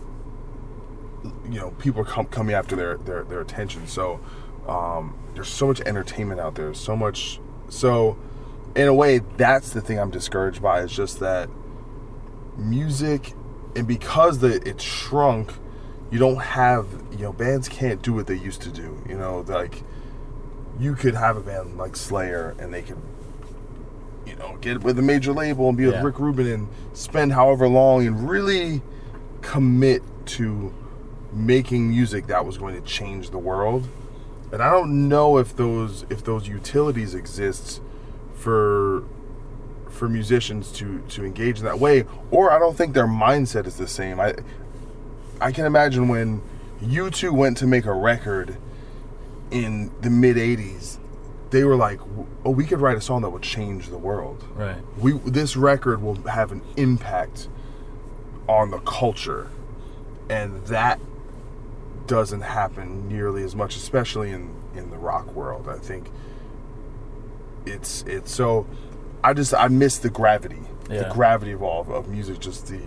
you know people are com- coming after their, their their attention so um there's so much entertainment out there so much so in a way that's the thing i'm discouraged by is just that music and because the it's shrunk you don't have you know bands can't do what they used to do you know like you could have a band like slayer and they could you know get with a major label and be Yeah. with rick rubin and spend however long and really commit to making music that was going to change the world. And I don't know if those if those utilities exist for for musicians to to engage in that way or I don't think their mindset is the same. I I can imagine when U2 went to make a record in the mid 80s they were like oh we could write a song that would change the world. Right. We this record will have an impact on the culture and that doesn't happen nearly as much especially in in the rock world. I think it's it's so I just I miss the gravity, Yeah. the gravity of all of music, just the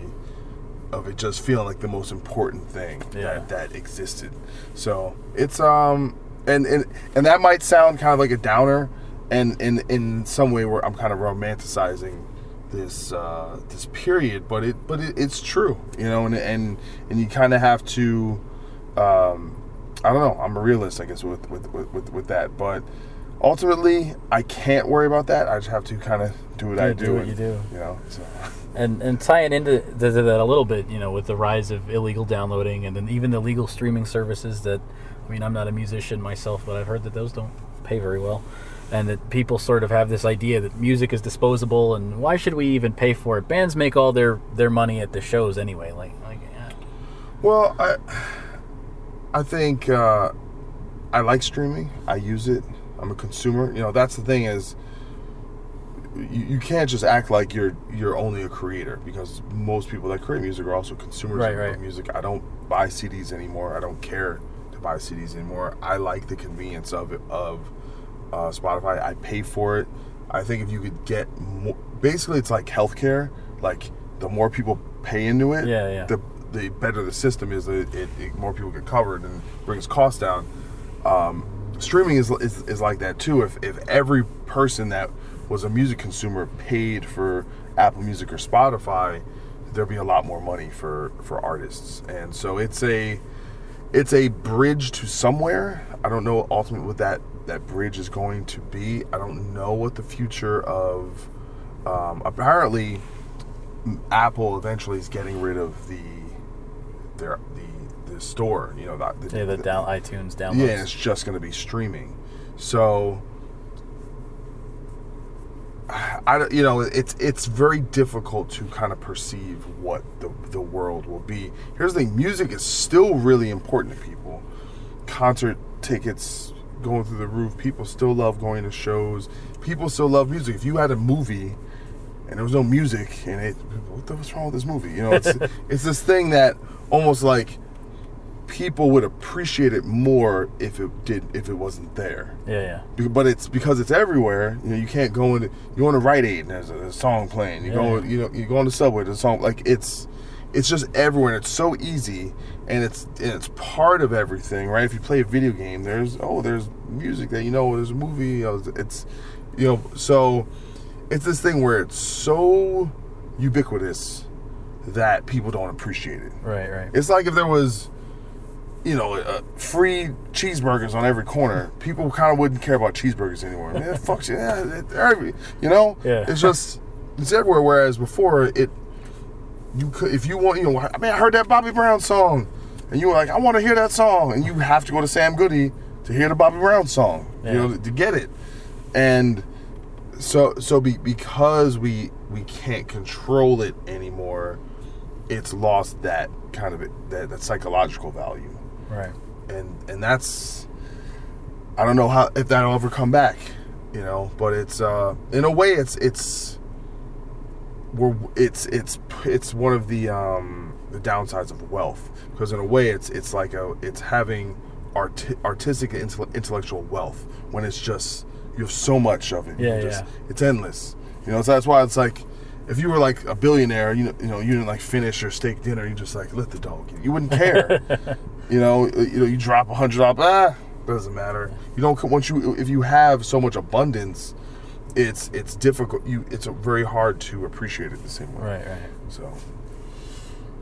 of it just feeling like the most important thing Yeah. that that existed. So it's um and and and that might sound kind of like a downer, and in in some way where I'm kind of romanticizing this uh, this period, but it but it, it's true, you know, and and and you kind of have to. Um, I don't know. I'm a realist, I guess, with, with, with, with that. But ultimately, I can't worry about that. I just have to kind of do what I do do. what and, you do. You know. So. and and tying into th- th- that a little bit, you know, with the rise of illegal downloading and then even the legal streaming services that, I mean, I'm not a musician myself, but I've heard that those don't pay very well, and that people sort of have this idea that music is disposable and why should we even pay for it? Bands make all their their money at the shows anyway. Like like yeah. Well, I I think uh, I like streaming. I use it. I'm a consumer. You know, that's the thing is you, you can't just act like you're you're only a creator because most people that create music are also consumers Right, of, right. music. I don't buy CDs anymore. I don't care to buy CDs anymore. I like the convenience of it, of uh, Spotify. I pay for it. I think if you could get more, basically it's like healthcare. Like the more people pay into it, Yeah, yeah. the the better the system is. It, it, it more people get covered and brings costs down. Um, streaming is, is is like that too. If if every person that was a music consumer paid for Apple Music or Spotify, there'd be a lot more money for for artists. And so it's a it's a bridge to somewhere. I don't know ultimately what that that bridge is going to be. I don't know what the future of. Um, apparently, Apple eventually is getting rid of the their the the store. You know, the, the, Yeah, the down iTunes downloads. yeah, it's just going to be streaming. So, I you know it's it's very difficult to kind of perceive what the the world will be. Here's the thing: music is still really important to people. Concert tickets going through the roof. People still love going to shows. People still love music. If you had a movie and there was no music in it, what the what's wrong with this movie? You know, it's it's this thing that almost like people would appreciate it more if it did if it wasn't there. yeah, yeah. But it's because it's everywhere. You know, you can't go into you go into Rite Aid and there's a, a song playing. You go, you know, you go on the subway. There's a song like it's it's just everywhere. And it's so easy, and it's and it's part of everything, right? If you play a video game, there's oh, there's music that you know. There's a movie. You know, it's you know, so it's this thing where it's so ubiquitous that people don't appreciate it. Right, right. It's like if there was, you know, uh, free cheeseburgers on every corner. People kind of wouldn't care about cheeseburgers anymore. Man, fuck you. Yeah, every, you know. Yeah. It's just it's everywhere. Whereas before, it you could if you want, you know, I mean, I heard that Bobby Brown song, and you were like, I want to hear that song, and you have to go to Sam Goody to hear the Bobby Brown song, yeah. you know, to, to get it, and so so be, because we we can't control it anymore it's lost that kind of that, that psychological value Right. and and that's i don't know how if that'll ever come back you know but it's uh in a way it's it's we're it's it's it's one of the um the downsides of wealth because in a way it's it's like a it's having art, artistic and intellectual wealth when it's just you have so much of it Yeah, just, yeah. it's endless you know so that's why it's like if you were like a billionaire you know you know you didn't like finish your steak dinner you just like let the dog eat you wouldn't care you know you know you drop a hundred dollars ah doesn't matter you don't once you if you have so much abundance it's it's difficult you it's very hard to appreciate it the same way Right, right. so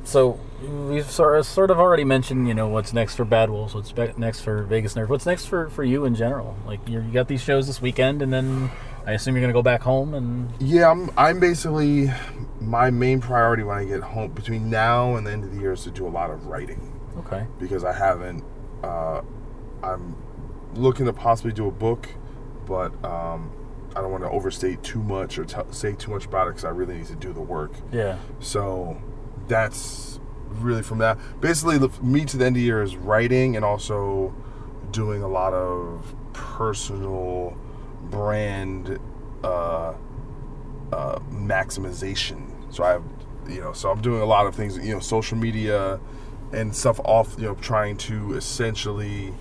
So we've sort of, already mentioned, you know, what's next for Bad Wolves, what's next for Vegas Nerve, what's next for, for you in general. Like you're, you got these shows this weekend, and then I assume you're gonna go back home and yeah i'm i'm basically my main priority when I get home between now and the end of the year is to do a lot of writing Okay. because I haven't. Uh, I'm looking to possibly do a book, but um, I don't want to overstate too much or t- say too much about it because I really need to do the work. Yeah. So that's really from that. Basically, the, me to the end of the year is writing and also doing a lot of personal brand uh, uh, maximization. So I have, you know, so I'm doing a lot of things, you know, social media and stuff off, you know, trying to essentially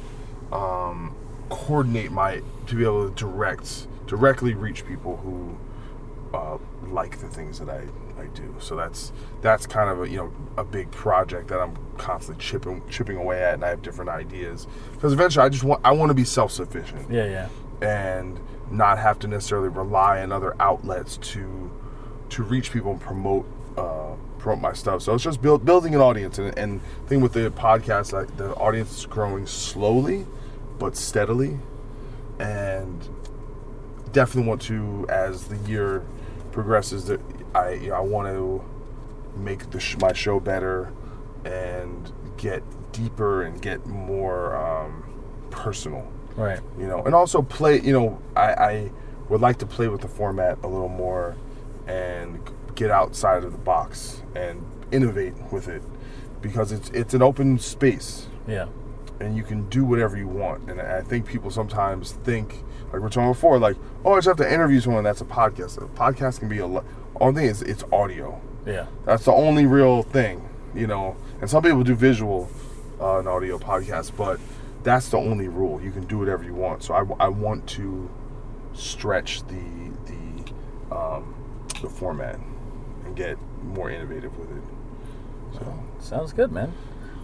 um, coordinate my to be able to direct directly reach people who uh, like the things that I, I do. So that's that's kind of a you know a big project that I'm constantly chipping chipping away at, and I have different ideas because eventually I just want I want to be self sufficient Yeah. Yeah. and not have to necessarily rely on other outlets to to reach people and promote uh, promote my stuff. So it's just build, building an audience, and, and thing with the podcast, like the audience is growing slowly but steadily, and definitely want to as the year progresses that I you know, I want to make the sh- my show better and get deeper and get more um, personal Right. you know, and also play. You know, I, I would like to play with the format a little more and get outside of the box and innovate with it because it's it's an open space Yeah. and you can do whatever you want. And I think people sometimes think, like we we're talking before, like, oh, I just have to interview someone. That's a podcast. A podcast can be a lot. Only thing is, it's audio. Yeah. That's the only real thing, you know. And some people do visual uh, and audio podcasts, but that's the only rule. You can do whatever you want. So I, I want to stretch the the um, the format and get more innovative with it. So Sounds good, man.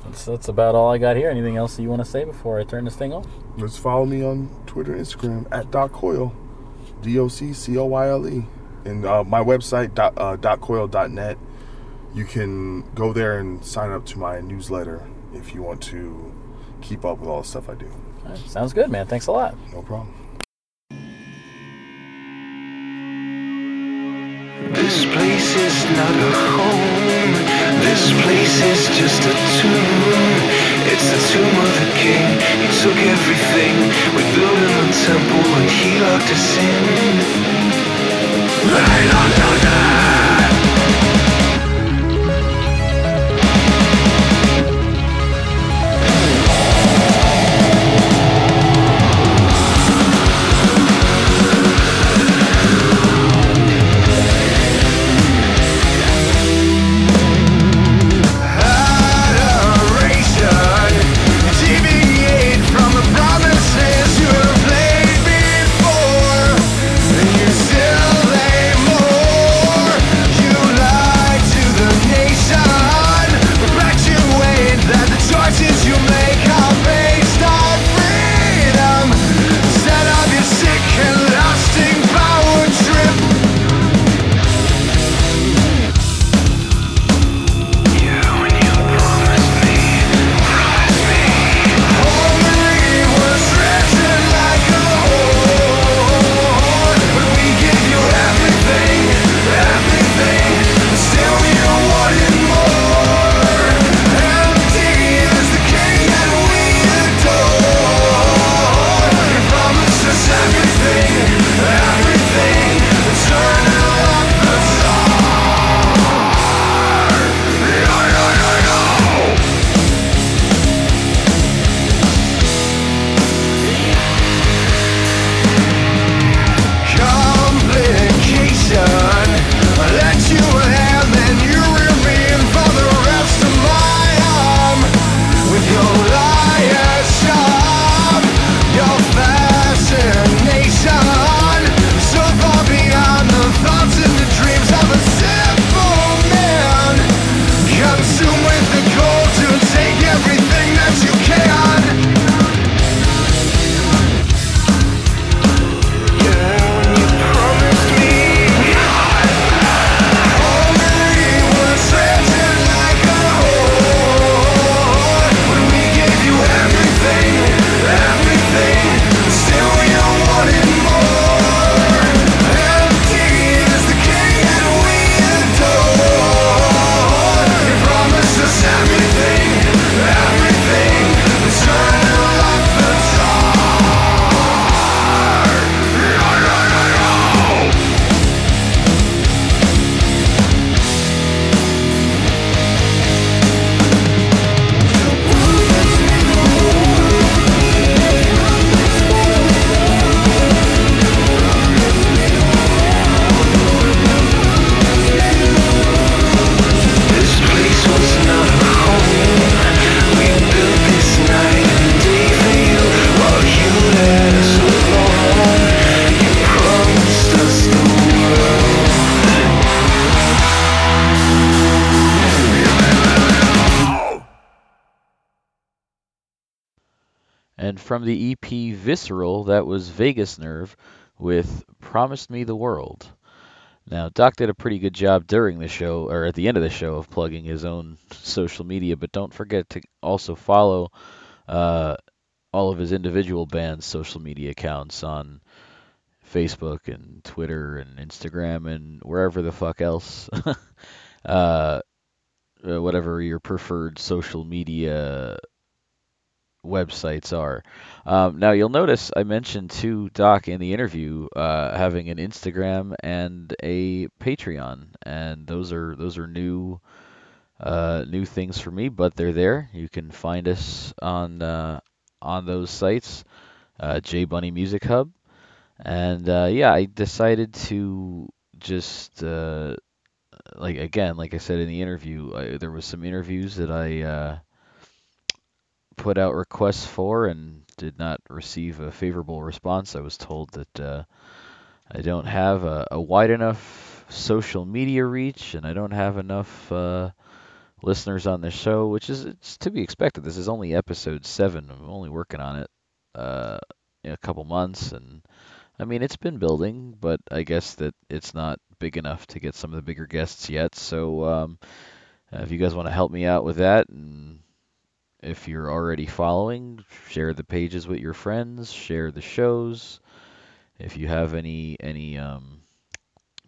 That's that's about all I got here. Anything else that you want to say before I turn this thing off? let's follow me on Twitter and Instagram at Doc Coyle, D O C C O Y L E, and uh, my website dot, uh, doccoyle.net. You can go there and sign up to my newsletter if you want to keep up with all the stuff I do. All right, sounds good, man. Thanks a lot. No problem. This place is not a home. This place is just a tomb. It's the tomb of the king. He took everything. We built him a temple and he locked us in. They locked us in. From the EP Visceral, that was Vegas Nerve with Promised Me the World. Now, Doc did a pretty good job during the show, or at the end of the show, of plugging his own social media, but don't forget to also follow uh, all of his individual bands' social media accounts on Facebook and Twitter and Instagram and wherever the fuck else. uh, uh, whatever your preferred social media websites are. Um, now you'll notice I mentioned to Doc in the interview uh, having an Instagram and a Patreon, and those are those are new uh, new things for me, but they're there. You can find us on uh, on those sites, uh, J Bunny Music Hub, and uh, yeah, I decided to just uh, like again, like I said in the interview, I, there was some interviews that I uh, put out requests for and did not receive a favorable response. I was told that uh, I don't have a, a, wide enough social media reach and I don't have enough uh, listeners on the show, which is it's to be expected. This is only episode seven. I'm only working on it uh, in a couple months, and I mean it's been building, but I guess that it's not big enough to get some of the bigger guests yet. So um, if you guys want to help me out with that and if you're already following, share the pages with your friends, share the shows. If you have any any um,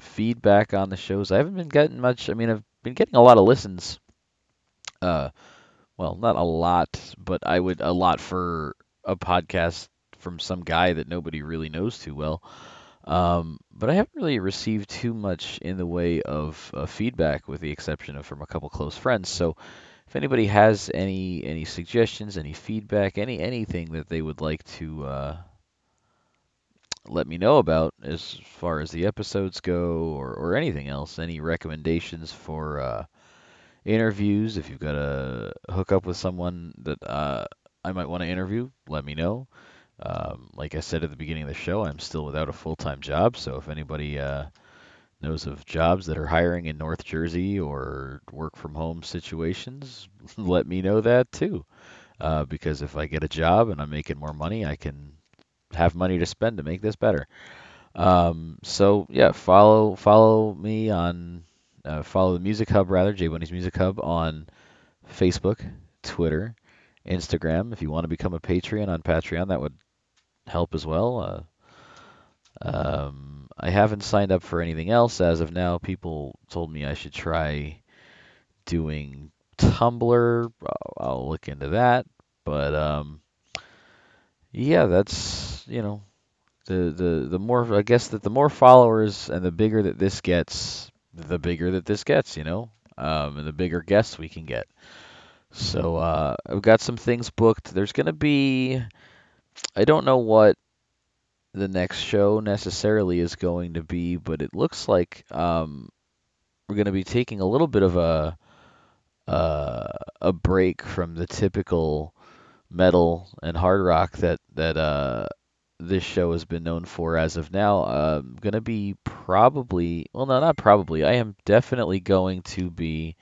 feedback on the shows, I haven't been getting much. I mean, I've been getting a lot of listens. Uh, well, not a lot, but I would a lot for a podcast from some guy that nobody really knows too well. Um, but I haven't really received too much in the way of uh, feedback, with the exception of from a couple close friends. So if anybody has any any suggestions, any feedback, any anything that they would like to uh, let me know about as far as the episodes go, or or anything else, any recommendations for uh, interviews, if you've got to hook up with someone that uh, I might want to interview, let me know. Um, like I said at the beginning of the show, I'm still without a full time job, so if anybody uh, knows of jobs that are hiring in North Jersey or work from home situations, let me know that too. Uh, because if I get a job and I'm making more money, I can have money to spend to make this better. Um, so yeah, follow follow me on uh, follow the Music Hub rather J Bunny's Music Hub on Facebook, Twitter, Instagram. If you want to become a Patreon on Patreon, that would help as well. Uh, um, I haven't signed up for anything else as of now. People told me I should try doing Tumblr. I'll look into that. But um, yeah, that's you know the the the more I guess that the more followers and the bigger that this gets, the bigger that this gets. You know, um, and the bigger guests we can get. So uh, I've got some things booked. There's gonna be I don't know what the next show necessarily is going to be, but it looks like um, we're going to be taking a little bit of a uh, a break from the typical metal and hard rock that that uh, this show has been known for as of now. I'm going to be probably well, no, not probably. I am definitely going to be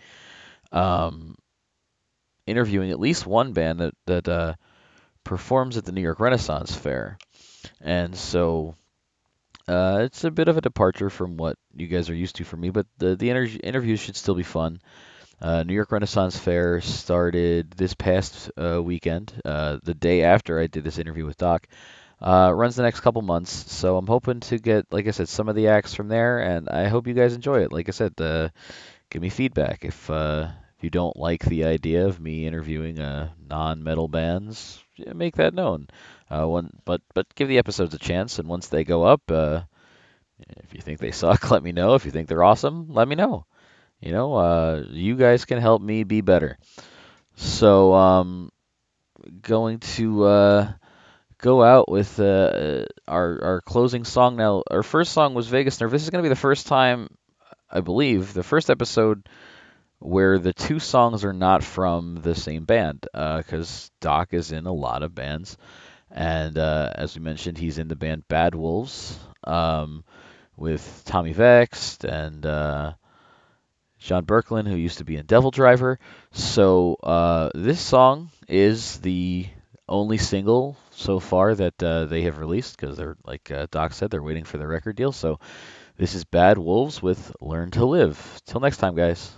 um, interviewing at least one band that that uh, performs at the New York Renaissance Faire. And so uh, it's a bit of a departure from what you guys are used to from me, but the the inter- interviews should still be fun. Uh, New York Renaissance Faire started this past uh, weekend, uh, the day after I did this interview with Doc. Uh, runs the next couple months, so I'm hoping to get, like I said, some of the acts from there, and I hope you guys enjoy it. Like I said, uh, give me feedback if if you don't like the idea of me interviewing non-metal bands. Make that known. Uh, one, but but give the episodes a chance, and once they go up, uh, if you think they suck, let me know. If you think they're awesome, let me know. You know, uh, you guys can help me be better. So, um, going to uh, go out with uh, our our closing song now. Our first song was Vegas Nerve. This is going to be the first time, I believe, the first episode where the two songs are not from the same band, because uh, Doc is in a lot of bands. And uh, as we mentioned, he's in the band Bad Wolves um, with Tommy Vext and uh, John Boecklin, who used to be in Devil Driver. So uh, this song is the only single so far that uh, they have released because they're like uh, Doc said, they're waiting for the record deal. So this is Bad Wolves with "Learn to Live." Till next time, guys.